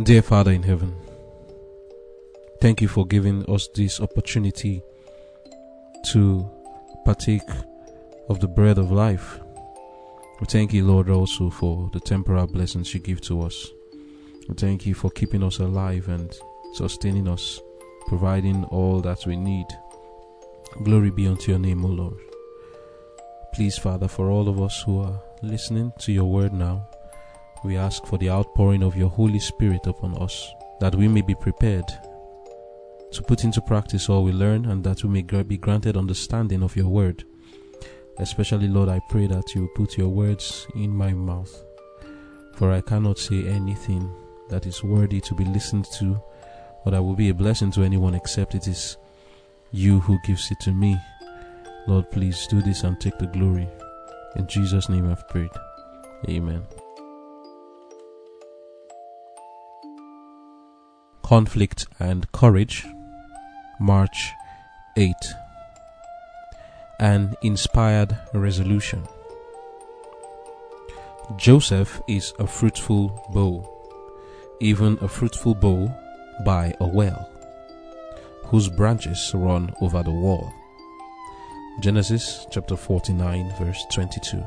Dear Father in heaven, thank you for giving us this opportunity to partake of the bread of life. We thank you, Lord, also for the temporal blessings you give to us. We thank you for keeping us alive and sustaining us, providing all that we need. Glory be unto your name, O Lord. Please, Father, for all of us who are listening to your word now, we ask for the outpouring of your Holy Spirit upon us, that we may be prepared to put into practice all we learn and that we may be granted understanding of your word. Especially, Lord, I pray that you put your words in my mouth, for I cannot say anything that is worthy to be listened to or that will be a blessing to anyone except it is you who gives it to me. Lord, please do this and take the glory. In Jesus' name I've prayed. Amen. Conflict and Courage, March 8. An Inspired Resolution. Joseph is a fruitful bough, even a fruitful bough by a well, whose branches run over the wall. Genesis chapter 49, verse 22.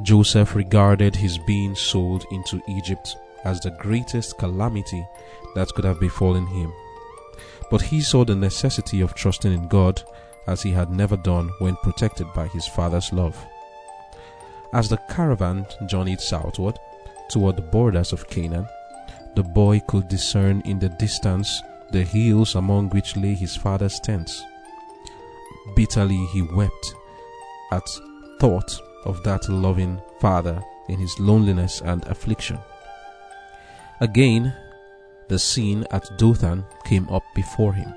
Joseph regarded his being sold into Egypt as the greatest calamity that could have befallen him. But he saw the necessity of trusting in God as he had never done when protected by his father's love. As the caravan journeyed southward toward the borders of Canaan, the boy could discern in the distance the hills among which lay his father's tents. Bitterly he wept at thought of that loving father in his loneliness and affliction. Again, the scene at Dothan came up before him.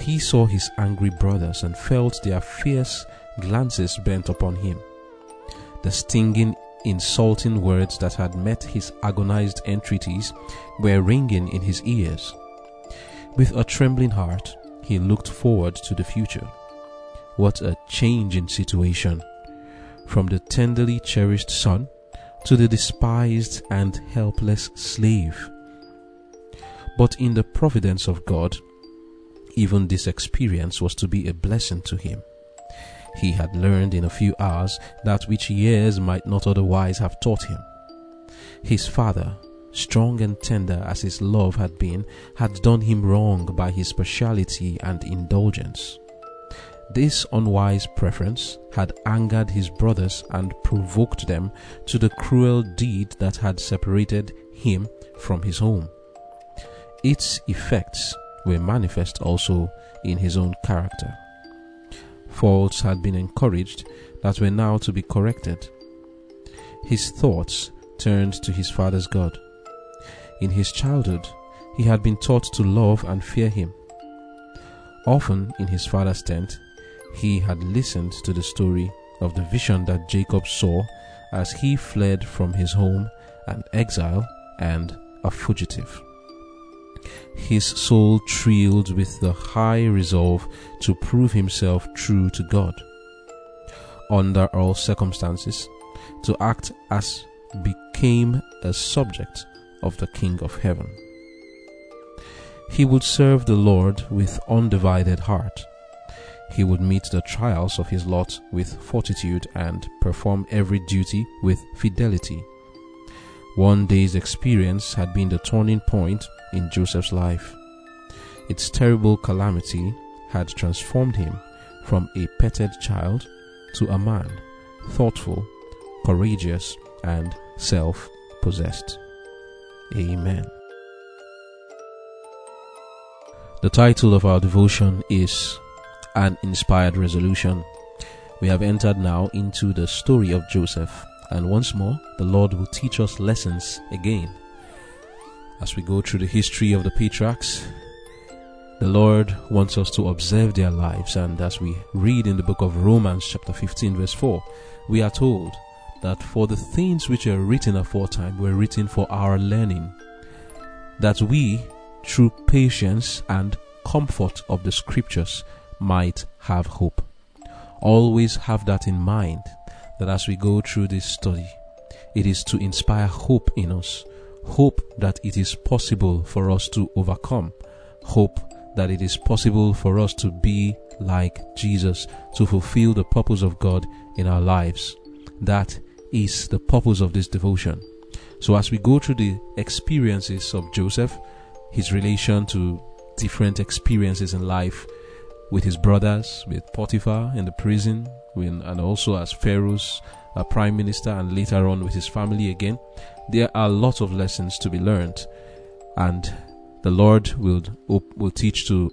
He saw his angry brothers and felt their fierce glances bent upon him. The stinging, insulting words that had met his agonized entreaties were ringing in his ears. With a trembling heart, he looked forward to the future. What a change in situation! From the tenderly cherished son to the despised and helpless slave. But in the providence of God, even this experience was to be a blessing to him. He had learned in a few hours that which years might not otherwise have taught him. His father, strong and tender as his love had been, had done him wrong by his partiality and indulgence. This unwise preference had angered his brothers and provoked them to the cruel deed that had separated him from his home. Its effects were manifest also in his own character. Faults had been encouraged that were now to be corrected. His thoughts turned to his father's God. In his childhood, he had been taught to love and fear him. Often in his father's tent, he had listened to the story of the vision that Jacob saw as he fled from his home, an exile and a fugitive. His soul thrilled with the high resolve to prove himself true to God. Under all circumstances, to act as became a subject of the King of Heaven. He would serve the Lord with undivided heart he would meet the trials of his lot with fortitude and perform every duty with fidelity. One day's experience had been the turning point in Joseph's life. Its terrible calamity had transformed him from a petted child to a man, thoughtful, courageous, and self possessed. Amen. The title of our devotion is an inspired resolution. We have entered now into the story of Joseph, and once more, the Lord will teach us lessons again. As we go through the history of the patriarchs, the Lord wants us to observe their lives, and as we read in the book of Romans, chapter 15, verse 4, we are told that for the things which are written aforetime were written for our learning, that we, through patience and comfort of the scriptures, might have hope. Always have that in mind that as we go through this study, it is to inspire hope in us, hope that it is possible for us to overcome, hope that it is possible for us to be like Jesus, to fulfill the purpose of God in our lives. That is the purpose of this devotion. So, as we go through the experiences of Joseph, his relation to different experiences in life with his brothers, with Potiphar in the prison, and also as Pharaoh's uh, prime minister, and later on with his family again, there are lots of lessons to be learned, and the Lord will will teach to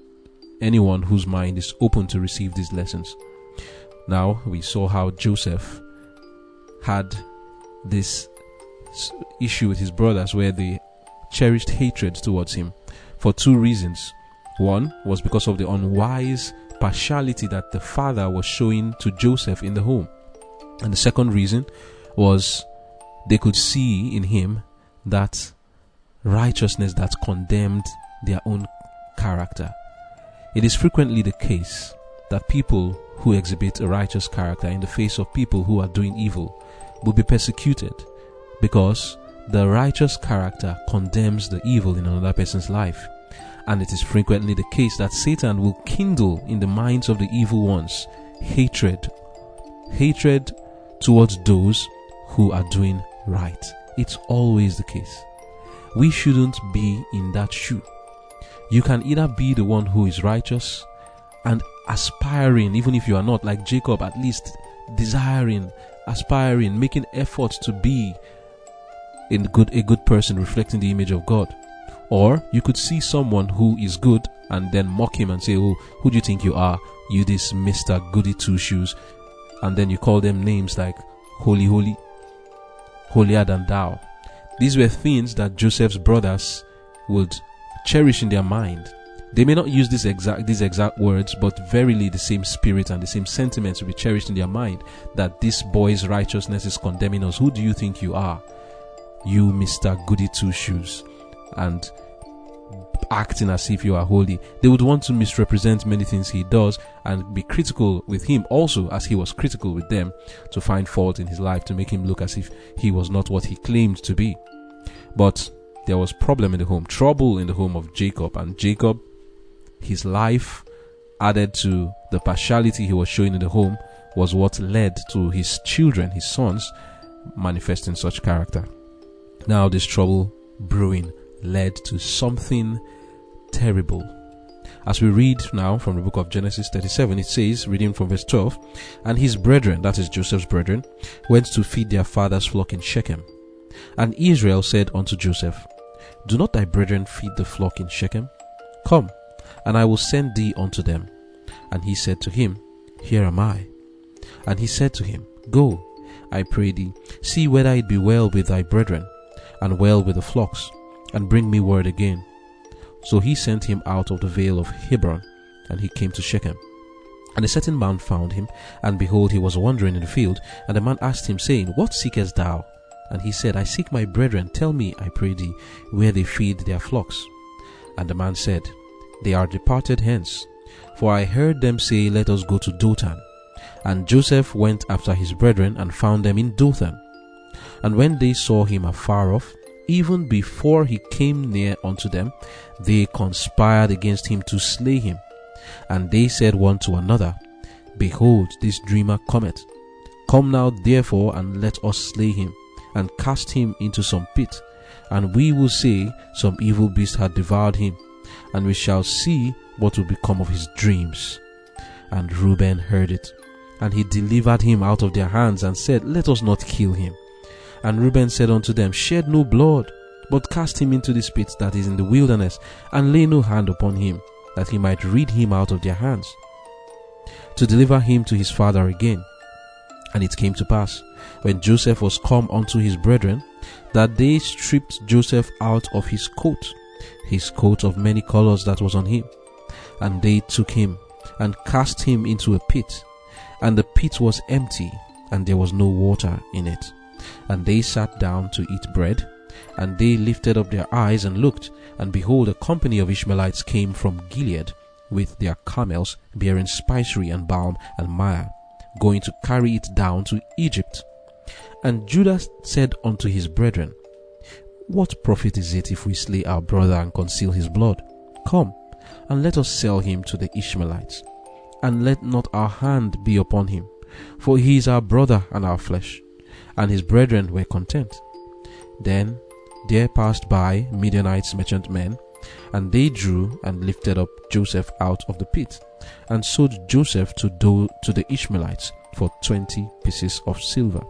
anyone whose mind is open to receive these lessons. Now we saw how Joseph had this issue with his brothers where they cherished hatred towards him for two reasons. One was because of the unwise partiality that the father was showing to Joseph in the home. And the second reason was they could see in him that righteousness that condemned their own character. It is frequently the case that people who exhibit a righteous character in the face of people who are doing evil will be persecuted because the righteous character condemns the evil in another person's life. And it is frequently the case that Satan will kindle in the minds of the evil ones hatred, hatred towards those who are doing right. It's always the case. We shouldn't be in that shoe. You can either be the one who is righteous and aspiring, even if you are not, like Jacob, at least desiring, aspiring, making efforts to be a good, a good person reflecting the image of God. Or you could see someone who is good and then mock him and say, Oh, who do you think you are? You this Mr. Goody Two Shoes. And then you call them names like Holy, Holy, Holier than Thou. These were things that Joseph's brothers would cherish in their mind. They may not use these exact these exact words, but verily the same spirit and the same sentiments will be cherished in their mind that this boy's righteousness is condemning us. Who do you think you are? You, Mr. Goody Two Shoes. And acting as if you are holy. They would want to misrepresent many things he does and be critical with him also as he was critical with them to find fault in his life to make him look as if he was not what he claimed to be. But there was problem in the home, trouble in the home of Jacob and Jacob his life added to the partiality he was showing in the home was what led to his children, his sons, manifesting such character. Now, this trouble brewing led to something terrible. As we read now from the book of Genesis 37, it says, reading from verse 12, And his brethren, that is Joseph's brethren, went to feed their father's flock in Shechem. And Israel said unto Joseph, Do not thy brethren feed the flock in Shechem? Come, and I will send thee unto them. And he said to him, Here am I. And he said to him, Go, I pray thee, see whether it be well with thy brethren, and well with the flocks, and bring me word again. So he sent him out of the vale of Hebron, and he came to Shechem. And a certain man found him, and behold, he was wandering in the field. And the man asked him, saying, What seekest thou? And he said, I seek my brethren. Tell me, I pray thee, where they feed their flocks. And the man said, They are departed hence. For I heard them say, Let us go to Dothan. And Joseph went after his brethren, and found them in Dothan. And when they saw him afar off, even before he came near unto them, they conspired against him to slay him. And they said one to another, Behold, this dreamer cometh. Come now therefore and let us slay him, and cast him into some pit, and we will say some evil beast hath devoured him, and we shall see what will become of his dreams. And Reuben heard it, and he delivered him out of their hands, and said, Let us not kill him and Reuben said unto them, Shed no blood, but cast him into the pit that is in the wilderness, and lay no hand upon him, that he might rid him out of their hands, to deliver him to his father again. And it came to pass, when Joseph was come unto his brethren, that they stripped Joseph out of his coat, his coat of many colors that was on him. And they took him, and cast him into a pit, and the pit was empty, and there was no water in it. And they sat down to eat bread. And they lifted up their eyes and looked, and behold, a company of Ishmaelites came from Gilead with their camels, bearing spicery and balm and myrrh, going to carry it down to Egypt. And Judah said unto his brethren, What profit is it if we slay our brother and conceal his blood? Come, and let us sell him to the Ishmaelites, and let not our hand be upon him, for he is our brother and our flesh. And his brethren were content. Then there passed by Midianites merchantmen, and they drew and lifted up Joseph out of the pit, and sold Joseph to, do, to the Ishmaelites for twenty pieces of silver.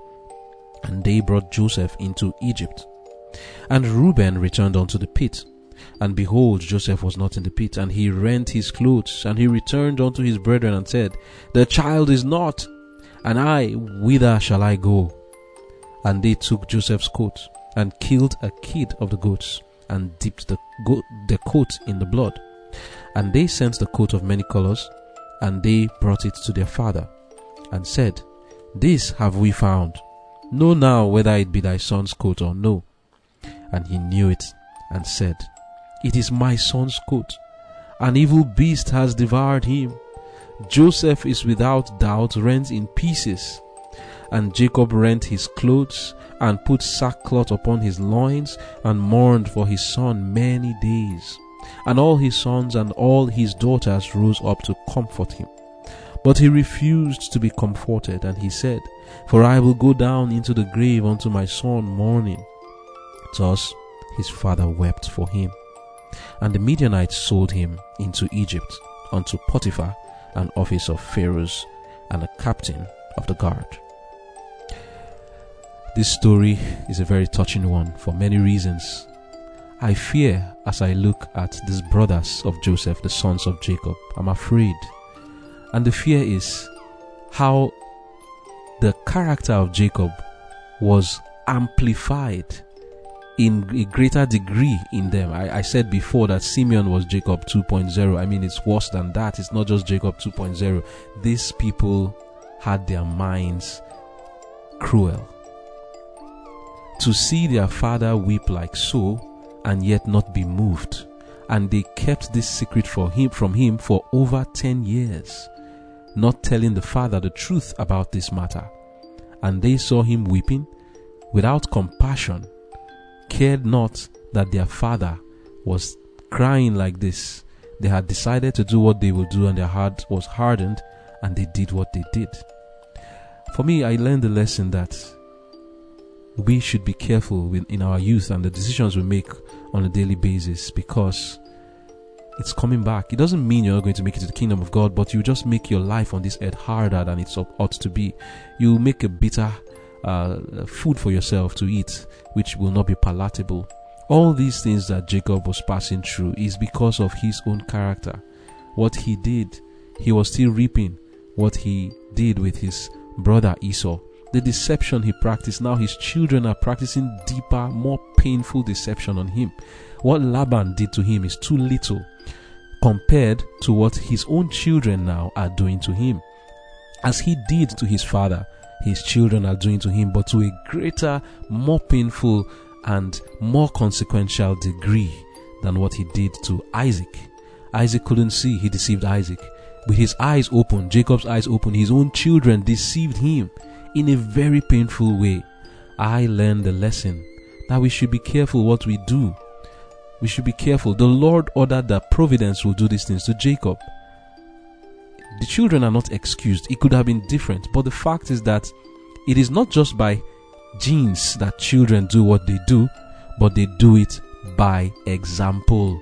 And they brought Joseph into Egypt. And Reuben returned unto the pit. And behold, Joseph was not in the pit, and he rent his clothes, and he returned unto his brethren and said, The child is not, and I, whither shall I go? And they took Joseph's coat, and killed a kid of the goats, and dipped the, the coat in the blood. And they sent the coat of many colors, and they brought it to their father, and said, This have we found. Know now whether it be thy son's coat or no. And he knew it, and said, It is my son's coat. An evil beast has devoured him. Joseph is without doubt rent in pieces. And Jacob rent his clothes, and put sackcloth upon his loins, and mourned for his son many days. And all his sons and all his daughters rose up to comfort him. But he refused to be comforted, and he said, For I will go down into the grave unto my son mourning. Thus his father wept for him. And the Midianites sold him into Egypt unto Potiphar, an officer of Pharaoh's, and a captain of the guard. This story is a very touching one for many reasons. I fear as I look at these brothers of Joseph, the sons of Jacob. I'm afraid. And the fear is how the character of Jacob was amplified in a greater degree in them. I, I, said before that Simeon was Jacob 2.0. I mean, it's worse than that. It's not just Jacob 2.0. These people had their minds cruel. To see their father weep like so and yet not be moved. And they kept this secret for him, from him for over 10 years, not telling the father the truth about this matter. And they saw him weeping without compassion cared not that their father was crying like this. They had decided to do what they would do, and their heart was hardened, and they did what they did. For me, I learned the lesson that we should be careful in our youth and the decisions we make on a daily basis because it's coming back. It doesn't mean you're not going to make it to the kingdom of God, but you just make your life on this earth harder than it ought to be. You make a bitter uh, food for yourself to eat, which will not be palatable. All these things that Jacob was passing through is because of his own character. What he did, he was still reaping what he did with his brother Esau. The deception he practiced, now his children are practicing deeper, more painful deception on him. What Laban did to him is too little compared to what his own children now are doing to him. As he did to his father, his children are doing to him, but to a greater, more painful, and more consequential degree than what he did to Isaac. Isaac couldn't see, he deceived Isaac. With his eyes open, Jacob's eyes open, his own children deceived him in a very painful way. I learned the lesson that we should be careful what we do. We should be careful. The Lord ordered that providence will do these things to Jacob. The children are not excused. It could have been different. But the fact is that it is not just by genes that children do what they do, but they do it by example.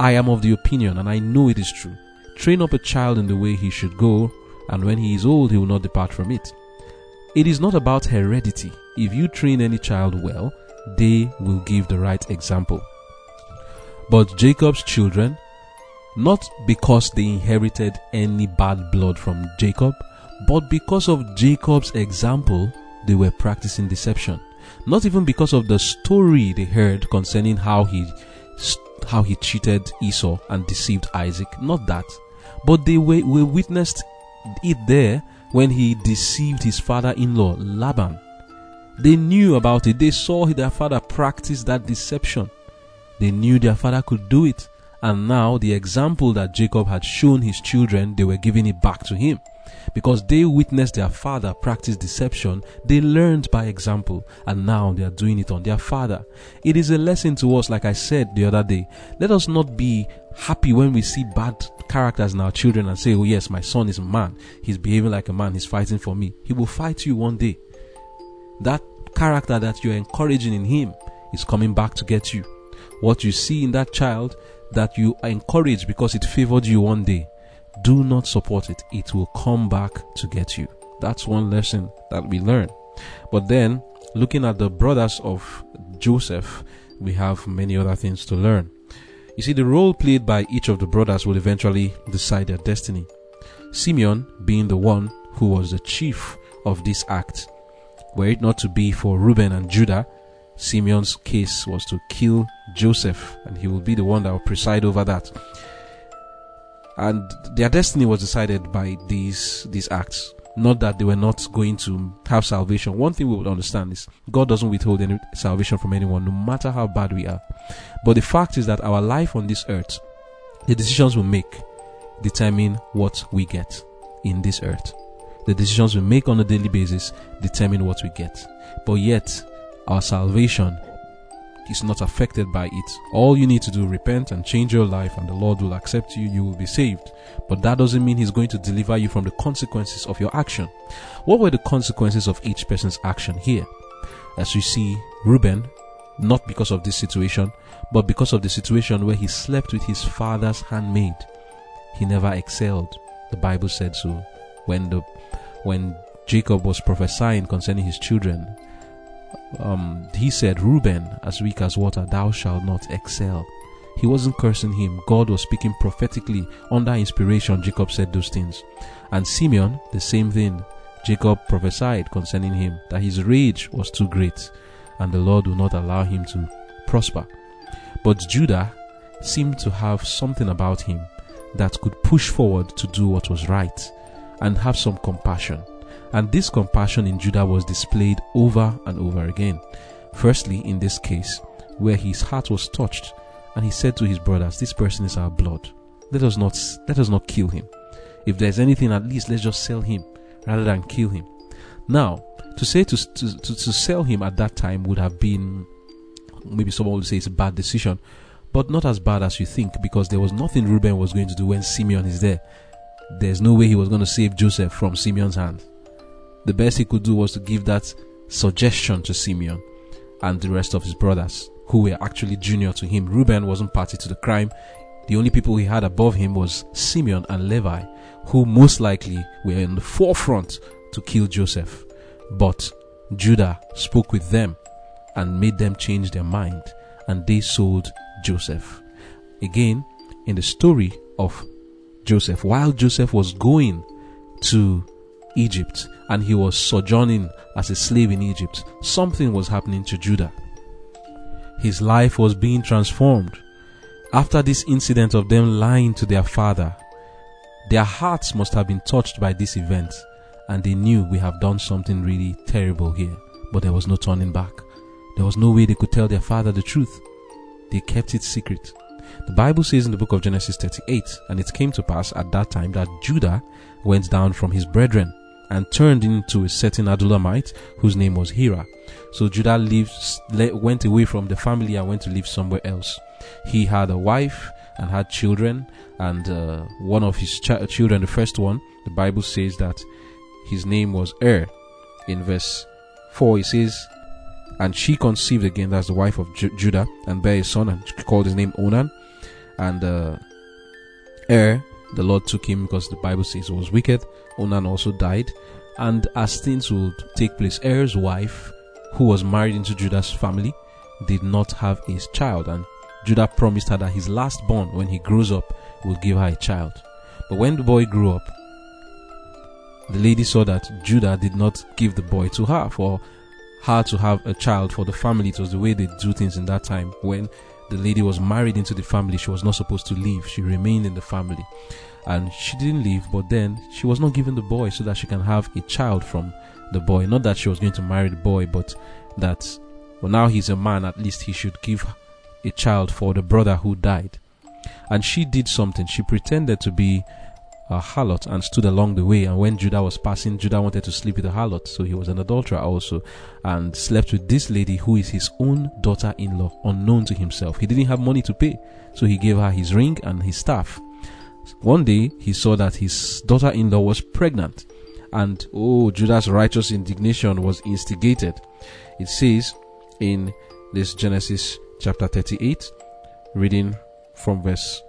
I am of the opinion, and I know it is true. Train up a child in the way he should go, and when he is old, he will not depart from it. It is not about heredity. If you train any child well, they will give the right example. But Jacob's children not because they inherited any bad blood from Jacob, but because of Jacob's example, they were practicing deception. Not even because of the story they heard concerning how he how he cheated Esau and deceived Isaac. Not that. But they were, were witnessed it there when he deceived his father-in-law Laban. They knew about it. They saw their father practice that deception. They knew their father could do it. And now the example that Jacob had shown his children, they were giving it back to him. Because they witnessed their father practice deception, they learned by example, and now they are doing it on their father. It is a lesson to us, like I said the other day. Let us not be happy when we see bad characters in our children and say, Oh, yes, my son is a man. He's behaving like a man. He's fighting for me. He will fight you one day. That character that you're encouraging in him is coming back to get you. What you see in that child that you encourage because it favored you one day, do not support it. It will come back to get you. That's one lesson that we learn. But then, looking at the brothers of Joseph, we have many other things to learn. You see, the role played by each of the brothers will eventually decide their destiny. Simeon being the one who was the chief of this act. Were it not to be for Reuben and Judah, Simeon's case was to kill Joseph, and he will be the one that will preside over that. And their destiny was decided by these these acts. Not that they were not going to have salvation. One thing we would understand is God doesn't withhold any salvation from anyone, no matter how bad we are. But the fact is that our life on this earth, the decisions we make, determine what we get in this earth. The decisions we make on a daily basis determine what we get. But yet, our salvation is not affected by it. All you need to do repent and change your life and the Lord will accept you, you will be saved. But that doesn't mean he's going to deliver you from the consequences of your action. What were the consequences of each person's action here? As you see, Reuben, not because of this situation, but because of the situation where he slept with his father's handmaid, he never excelled. The Bible said so. When the when Jacob was prophesying concerning his children, um, he said, Reuben, as weak as water, thou shalt not excel. He wasn't cursing him. God was speaking prophetically under inspiration. Jacob said those things. And Simeon, the same thing. Jacob prophesied concerning him that his rage was too great and the Lord will not allow him to prosper. But Judah seemed to have something about him that could push forward to do what was right and have some compassion. And this compassion in Judah was displayed over and over again. Firstly, in this case, where his heart was touched, and he said to his brothers, This person is our blood. Let us not let us not kill him. If there's anything, at least let's just sell him rather than kill him. Now, to say to, to, to, to sell him at that time would have been maybe someone would say it's a bad decision, but not as bad as you think because there was nothing Reuben was going to do when Simeon is there. There's no way he was going to save Joseph from Simeon's hand the best he could do was to give that suggestion to Simeon and the rest of his brothers, who were actually junior to him. Reuben wasn't party to the crime. The only people he had above him was Simeon and Levi, who most likely were in the forefront to kill Joseph. But Judah spoke with them and made them change their mind, and they sold Joseph. Again, in the story of Joseph, while Joseph was going to Egypt and he was sojourning as a slave in Egypt, something was happening to Judah. His life was being transformed. After this incident of them lying to their father, their hearts must have been touched by this event and they knew we have done something really terrible here. But there was no turning back. There was no way they could tell their father the truth. They kept it secret. The Bible says in the book of Genesis 38, and it came to pass at that time that Judah went down from his brethren and turned into a certain Adullamite whose name was Hira. So Judah went away from the family and went to live somewhere else. He had a wife and had children, and uh, one of his ch- children, the first one, the Bible says that his name was Er. In verse 4, it says, And she conceived again, that's the wife of Ju- Judah, and bare a son, and called his name Onan. And uh, Er the Lord took him because the Bible says he was wicked. Onan also died. And as things would take place, Er's wife, who was married into Judah's family, did not have a child. And Judah promised her that his last born, when he grows up, will give her a child. But when the boy grew up, the lady saw that Judah did not give the boy to her for her to have a child for the family. It was the way they do things in that time when the lady was married into the family. She was not supposed to leave. She remained in the family. And she didn't leave, but then she was not given the boy so that she can have a child from the boy. Not that she was going to marry the boy, but that, well, now he's a man, at least he should give a child for the brother who died. And she did something. She pretended to be a harlot and stood along the way. And when Judah was passing, Judah wanted to sleep with a harlot, so he was an adulterer also, and slept with this lady who is his own daughter in law, unknown to himself. He didn't have money to pay, so he gave her his ring and his staff. One day he saw that his daughter in law was pregnant, and oh, Judah's righteous indignation was instigated. It says in this Genesis chapter 38, reading from verse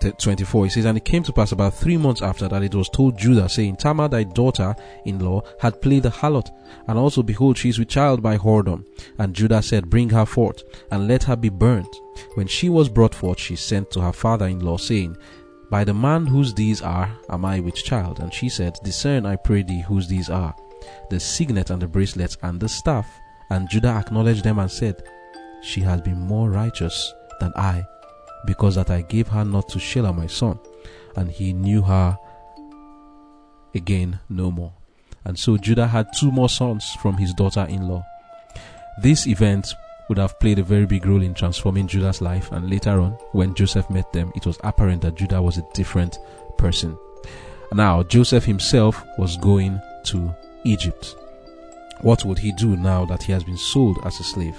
24, he says, And it came to pass about three months after that it was told Judah, saying, Tamar, thy daughter in law, had played the harlot, and also, behold, she is with child by whoredom. And Judah said, Bring her forth, and let her be burnt. When she was brought forth, she sent to her father in law, saying, By the man whose these are, am I with child? And she said, Discern, I pray thee, whose these are, the signet and the bracelets and the staff. And Judah acknowledged them and said, She has been more righteous than I because that I gave her not to Shelah my son, and he knew her again no more. And so Judah had two more sons from his daughter in law. This event would have played a very big role in transforming Judah's life, and later on, when Joseph met them, it was apparent that Judah was a different person. Now, Joseph himself was going to Egypt. What would he do now that he has been sold as a slave?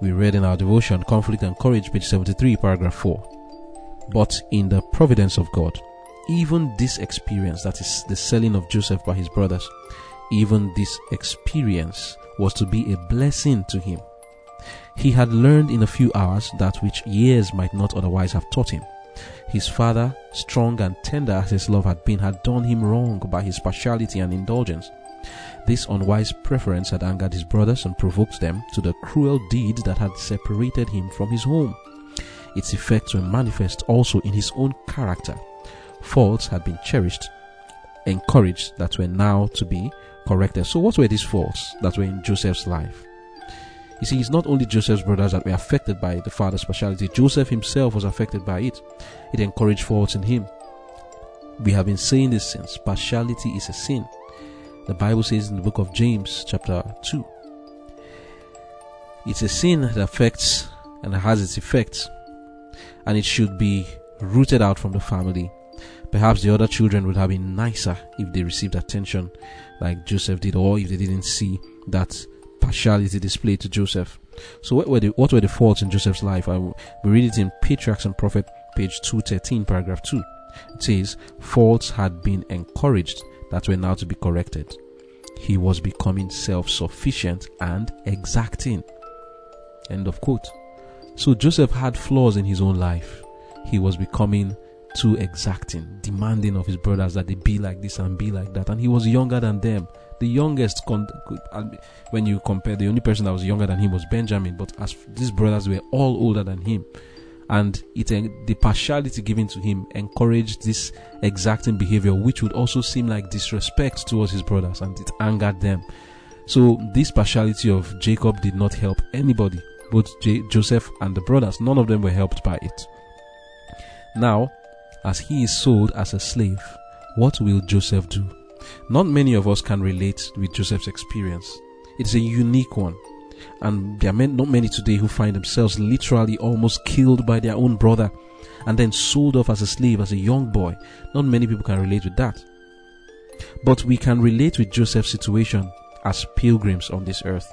We read in our devotion, Conflict and Courage, page 73, paragraph 4. But in the providence of God, even this experience, that is the selling of Joseph by his brothers, even this experience was to be a blessing to him. He had learned in a few hours that which years might not otherwise have taught him. His father, strong and tender as his love had been, had done him wrong by his partiality and indulgence. This unwise preference had angered his brothers and provoked them to the cruel deeds that had separated him from his home. Its effects were manifest also in his own character. Faults had been cherished, encouraged, that were now to be corrected. So, what were these faults that were in Joseph's life? You see, it's not only Joseph's brothers that were affected by the father's partiality, Joseph himself was affected by it. It encouraged faults in him. We have been saying this since partiality is a sin. The Bible says in the book of James, chapter 2, it's a sin that affects and has its effects, and it should be rooted out from the family. Perhaps the other children would have been nicer if they received attention like Joseph did, or if they didn't see that partiality displayed to Joseph. So, what were the, what were the faults in Joseph's life? I will, we read it in Patriarchs and Prophet, page 213, paragraph 2. It says, Faults had been encouraged that were now to be corrected. He was becoming self sufficient and exacting. End of quote. So Joseph had flaws in his own life. He was becoming too exacting, demanding of his brothers that they be like this and be like that. And he was younger than them. The youngest, con- when you compare, the only person that was younger than him was Benjamin. But as these brothers were all older than him, and it the partiality given to him encouraged this exacting behavior which would also seem like disrespect towards his brothers and it angered them. So this partiality of jacob did not help anybody. Both J- joseph and the brothers none of them were helped by it. Now as he is sold as a slave what will joseph do? Not many of us can relate with joseph's experience. It's a unique one and there are not many today who find themselves literally almost killed by their own brother and then sold off as a slave as a young boy. Not many people can relate with that. But we can relate with Joseph's situation as pilgrims on this earth.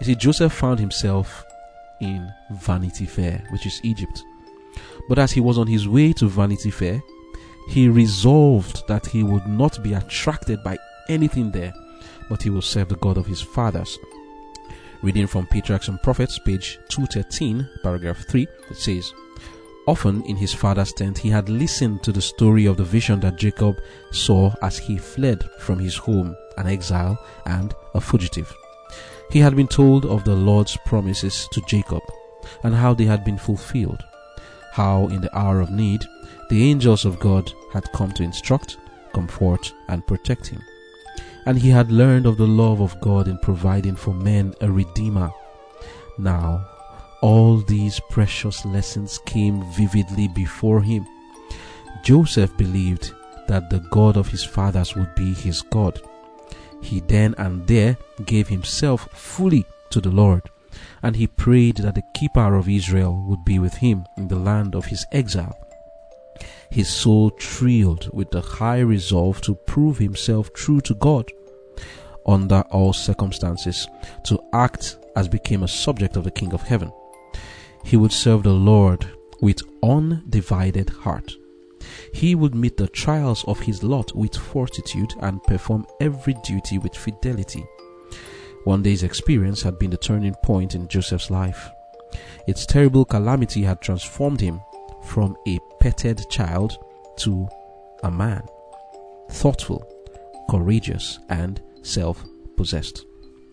You see, Joseph found himself in Vanity Fair, which is Egypt. But as he was on his way to Vanity Fair, he resolved that he would not be attracted by anything there, but he will serve the God of his fathers. Reading from Patriarchs and Prophets, page 213, paragraph 3, it says, Often in his father's tent he had listened to the story of the vision that Jacob saw as he fled from his home, an exile and a fugitive. He had been told of the Lord's promises to Jacob and how they had been fulfilled, how in the hour of need the angels of God had come to instruct, comfort, and protect him and he had learned of the love of God in providing for men a redeemer. Now, all these precious lessons came vividly before him. Joseph believed that the God of his fathers would be his God. He then and there gave himself fully to the Lord, and he prayed that the keeper of Israel would be with him in the land of his exile. His soul thrilled with the high resolve to prove himself true to God under all circumstances, to act as became a subject of the King of Heaven. He would serve the Lord with undivided heart. He would meet the trials of his lot with fortitude and perform every duty with fidelity. One day's experience had been the turning point in Joseph's life. Its terrible calamity had transformed him from a petted child to a man, thoughtful, courageous, and self possessed.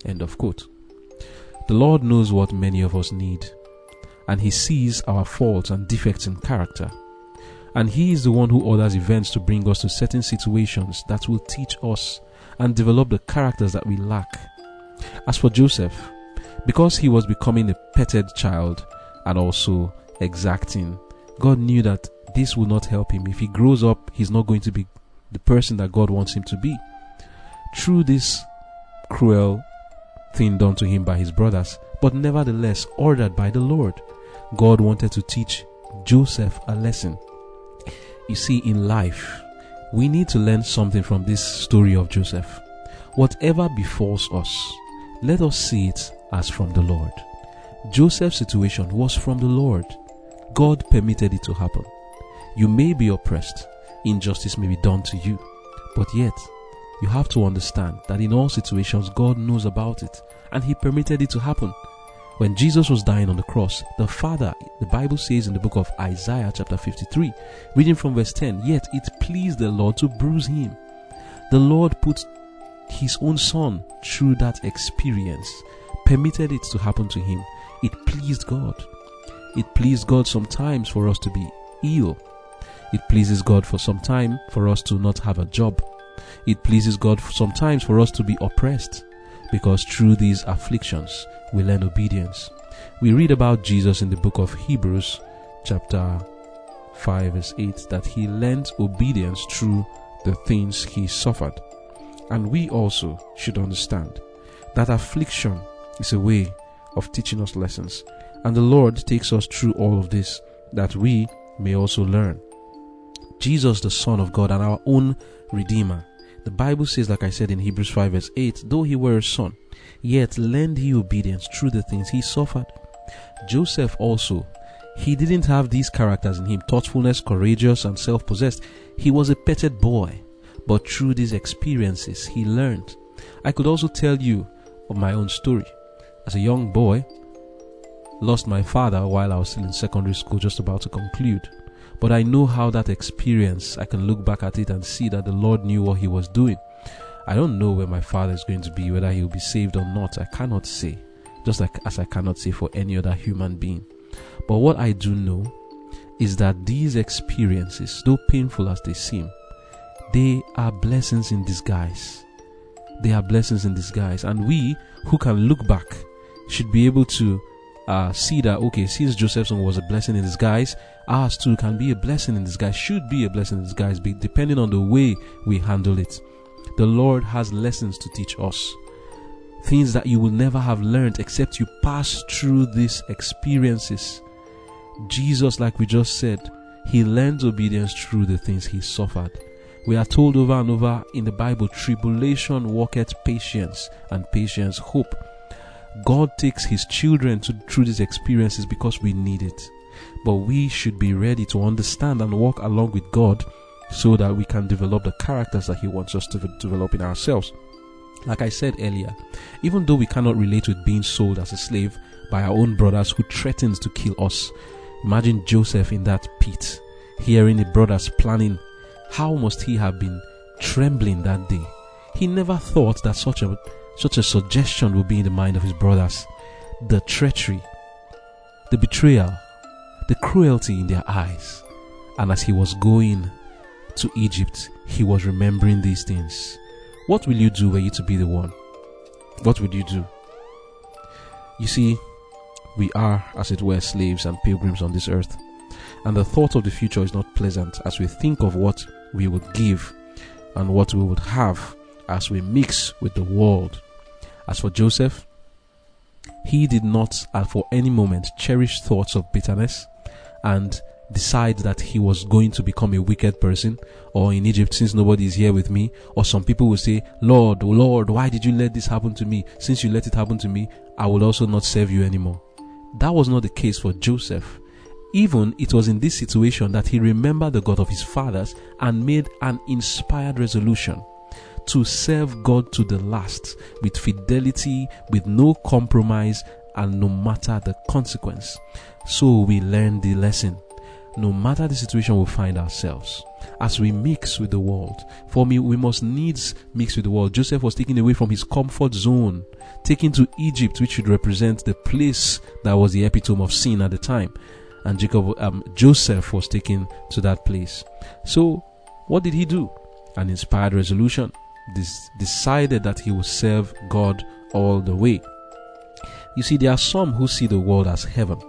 End of quote. The Lord knows what many of us need, and He sees our faults and defects in character. And He is the one who orders events to bring us to certain situations that will teach us and develop the characters that we lack. As for Joseph, because he was becoming a petted child and also exacting, God knew that this will not help him. If he grows up, he's not going to be the person that God wants him to be. Through this cruel thing done to him by his brothers, but nevertheless ordered by the Lord, God wanted to teach Joseph a lesson. You see, in life, we need to learn something from this story of Joseph. Whatever befalls us, let us see it as from the Lord. Joseph's situation was from the Lord. God permitted it to happen. You may be oppressed, injustice may be done to you, but yet you have to understand that in all situations God knows about it and He permitted it to happen. When Jesus was dying on the cross, the Father, the Bible says in the book of Isaiah, chapter 53, reading from verse 10, yet it pleased the Lord to bruise him. The Lord put his own Son through that experience, permitted it to happen to him. It pleased God. It pleased God sometimes for us to be ill. It pleases God for some time for us to not have a job. It pleases God sometimes for us to be oppressed because through these afflictions we learn obedience. We read about Jesus in the book of Hebrews, chapter 5, verse 8, that he learned obedience through the things he suffered. And we also should understand that affliction is a way of teaching us lessons. And the Lord takes us through all of this that we may also learn. Jesus, the Son of God and our own Redeemer. The Bible says, like I said in Hebrews 5 verse 8, though he were a son, yet learned he obedience through the things he suffered. Joseph also, he didn't have these characters in him thoughtfulness, courageous, and self possessed. He was a petted boy, but through these experiences, he learned. I could also tell you of my own story. As a young boy, lost my father while I was still in secondary school, just about to conclude. But I know how that experience, I can look back at it and see that the Lord knew what He was doing. I don't know where my father is going to be, whether he will be saved or not. I cannot say, just like as I cannot say for any other human being. But what I do know is that these experiences, though painful as they seem, they are blessings in disguise. They are blessings in disguise. And we who can look back should be able to uh, see that, okay, since Joseph's own was a blessing in disguise, ours too can be a blessing in disguise, should be a blessing in disguise, depending on the way we handle it. The Lord has lessons to teach us. Things that you will never have learned except you pass through these experiences. Jesus, like we just said, he learned obedience through the things he suffered. We are told over and over in the Bible, tribulation worketh patience, and patience hope. God takes his children to, through these experiences because we need it but we should be ready to understand and walk along with God so that we can develop the characters that He wants us to develop in ourselves. Like I said earlier, even though we cannot relate with being sold as a slave by our own brothers who threatened to kill us, imagine Joseph in that pit, hearing the brothers planning. How must he have been trembling that day? He never thought that such a such a suggestion would be in the mind of his brothers. The treachery, the betrayal, the cruelty in their eyes. And as he was going to Egypt, he was remembering these things. What will you do were you to be the one? What would you do? You see, we are, as it were, slaves and pilgrims on this earth. And the thought of the future is not pleasant as we think of what we would give and what we would have as we mix with the world. As for Joseph, he did not at for any moment cherish thoughts of bitterness and decide that he was going to become a wicked person or in Egypt since nobody is here with me. Or some people will say Lord oh Lord why did you let this happen to me? Since you let it happen to me I will also not serve you anymore. That was not the case for Joseph. Even it was in this situation that he remembered the God of his fathers and made an inspired resolution to serve God to the last with fidelity, with no compromise, and no matter the consequence. So we learn the lesson. No matter the situation we find ourselves, as we mix with the world, for me, we must needs mix with the world. Joseph was taken away from his comfort zone, taken to Egypt, which should represent the place that was the epitome of sin at the time and Jacob, um, Joseph was taken to that place. So, what did he do? An inspired resolution. Decided that he would serve God all the way. You see, there are some who see the world as heaven.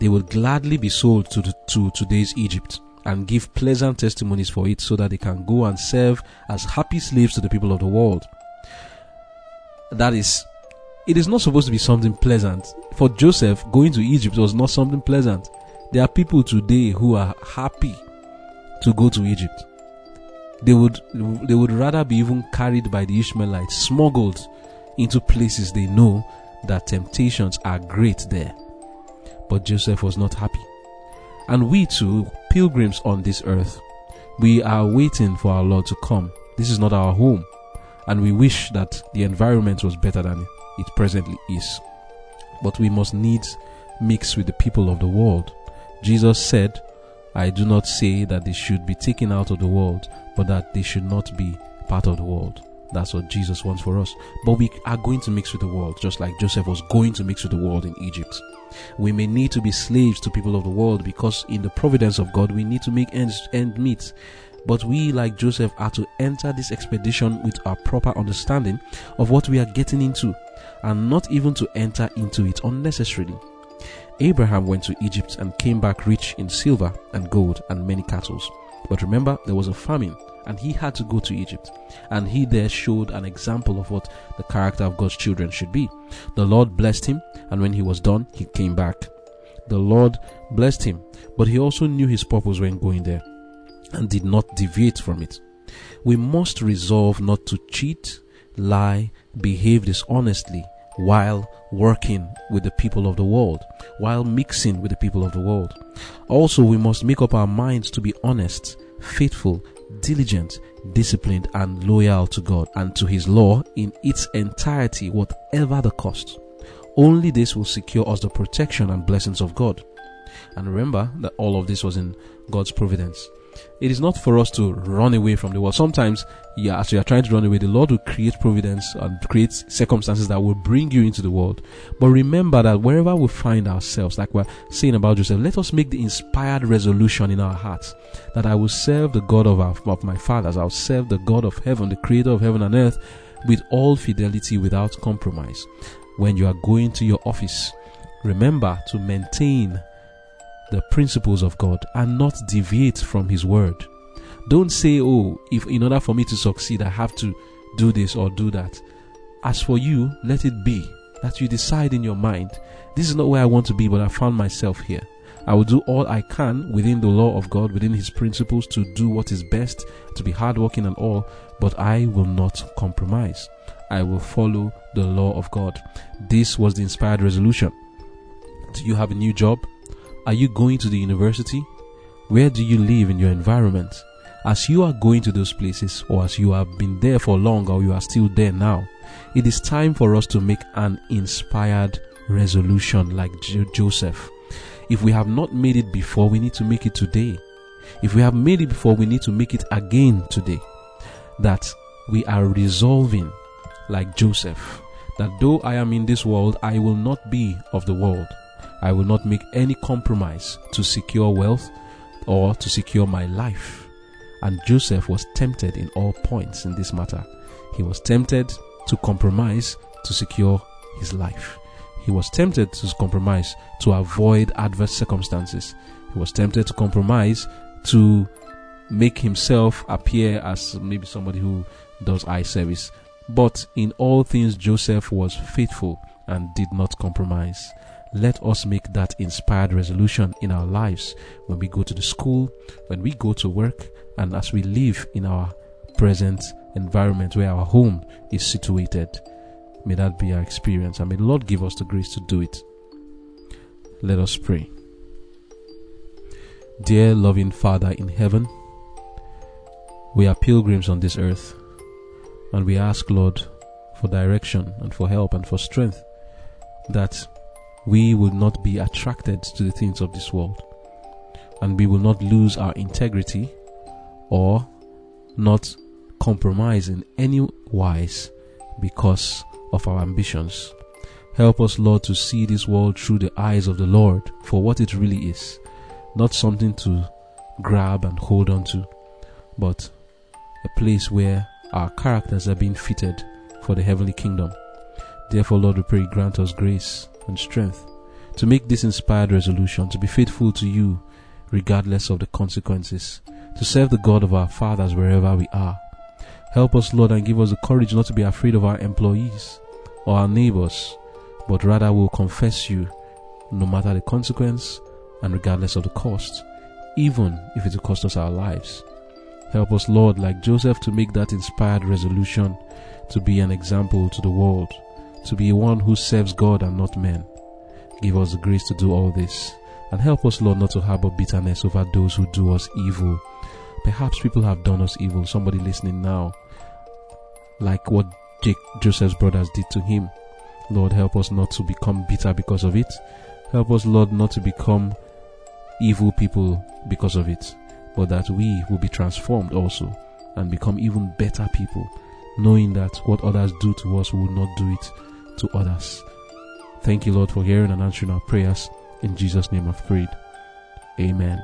They would gladly be sold to, the, to today's Egypt and give pleasant testimonies for it so that they can go and serve as happy slaves to the people of the world. That is, it is not supposed to be something pleasant. For Joseph, going to Egypt was not something pleasant. There are people today who are happy to go to Egypt. They would they would rather be even carried by the Ishmaelites, smuggled into places they know that temptations are great there. But Joseph was not happy. And we too, pilgrims on this earth, we are waiting for our Lord to come. This is not our home. And we wish that the environment was better than it presently is. But we must needs mix with the people of the world Jesus said, I do not say that they should be taken out of the world, but that they should not be part of the world. That's what Jesus wants for us. But we are going to mix with the world, just like Joseph was going to mix with the world in Egypt. We may need to be slaves to people of the world because in the providence of God, we need to make ends end meet. But we, like Joseph, are to enter this expedition with our proper understanding of what we are getting into and not even to enter into it unnecessarily. Abraham went to Egypt and came back rich in silver and gold and many cattle. But remember, there was a famine and he had to go to Egypt. And he there showed an example of what the character of God's children should be. The Lord blessed him, and when he was done, he came back. The Lord blessed him, but he also knew his purpose when going there and did not deviate from it. We must resolve not to cheat, lie, behave dishonestly, while working with the people of the world, while mixing with the people of the world. Also, we must make up our minds to be honest, faithful, diligent, disciplined, and loyal to God and to His law in its entirety, whatever the cost. Only this will secure us the protection and blessings of God. And remember that all of this was in God's providence. It is not for us to run away from the world. Sometimes, yeah, as you are trying to run away, the Lord will create providence and create circumstances that will bring you into the world. But remember that wherever we find ourselves, like we're saying about Joseph, let us make the inspired resolution in our hearts that I will serve the God of, our, of my fathers. I'll serve the God of heaven, the creator of heaven and earth, with all fidelity without compromise. When you are going to your office, remember to maintain the principles of God and not deviate from His word. Don't say, oh, if in order for me to succeed, I have to do this or do that. As for you, let it be that you decide in your mind, this is not where I want to be, but I found myself here. I will do all I can within the law of God, within His principles, to do what is best, to be hardworking and all, but I will not compromise. I will follow the law of God. This was the inspired resolution. Do you have a new job? Are you going to the university? Where do you live in your environment? As you are going to those places, or as you have been there for long, or you are still there now, it is time for us to make an inspired resolution like jo- Joseph. If we have not made it before, we need to make it today. If we have made it before, we need to make it again today. That we are resolving, like Joseph, that though I am in this world, I will not be of the world. I will not make any compromise to secure wealth or to secure my life. And Joseph was tempted in all points in this matter. He was tempted to compromise to secure his life. He was tempted to compromise to avoid adverse circumstances. He was tempted to compromise to make himself appear as maybe somebody who does eye service. But in all things, Joseph was faithful and did not compromise. Let us make that inspired resolution in our lives when we go to the school, when we go to work, and as we live in our present environment where our home is situated. May that be our experience, and may the Lord give us the grace to do it. Let us pray. Dear loving Father in heaven, we are pilgrims on this earth, and we ask, Lord, for direction and for help and for strength that we will not be attracted to the things of this world and we will not lose our integrity or not compromise in any wise because of our ambitions. Help us, Lord, to see this world through the eyes of the Lord for what it really is, not something to grab and hold on to, but a place where our characters are being fitted for the heavenly kingdom. Therefore, Lord, we pray, grant us grace and strength to make this inspired resolution to be faithful to you regardless of the consequences, to serve the God of our fathers wherever we are. Help us, Lord, and give us the courage not to be afraid of our employees or our neighbors, but rather will confess you no matter the consequence and regardless of the cost, even if it will cost us our lives. Help us, Lord, like Joseph, to make that inspired resolution to be an example to the world, to be one who serves God and not men. Give us the grace to do all this. And help us, Lord, not to harbor bitterness over those who do us evil. Perhaps people have done us evil. Somebody listening now, like what Jake, Joseph's brothers did to him. Lord, help us not to become bitter because of it. Help us, Lord, not to become evil people because of it, but that we will be transformed also and become even better people, knowing that what others do to us, we will not do it to others. Thank you, Lord, for hearing and answering our prayers. In Jesus' name I've prayed. Amen.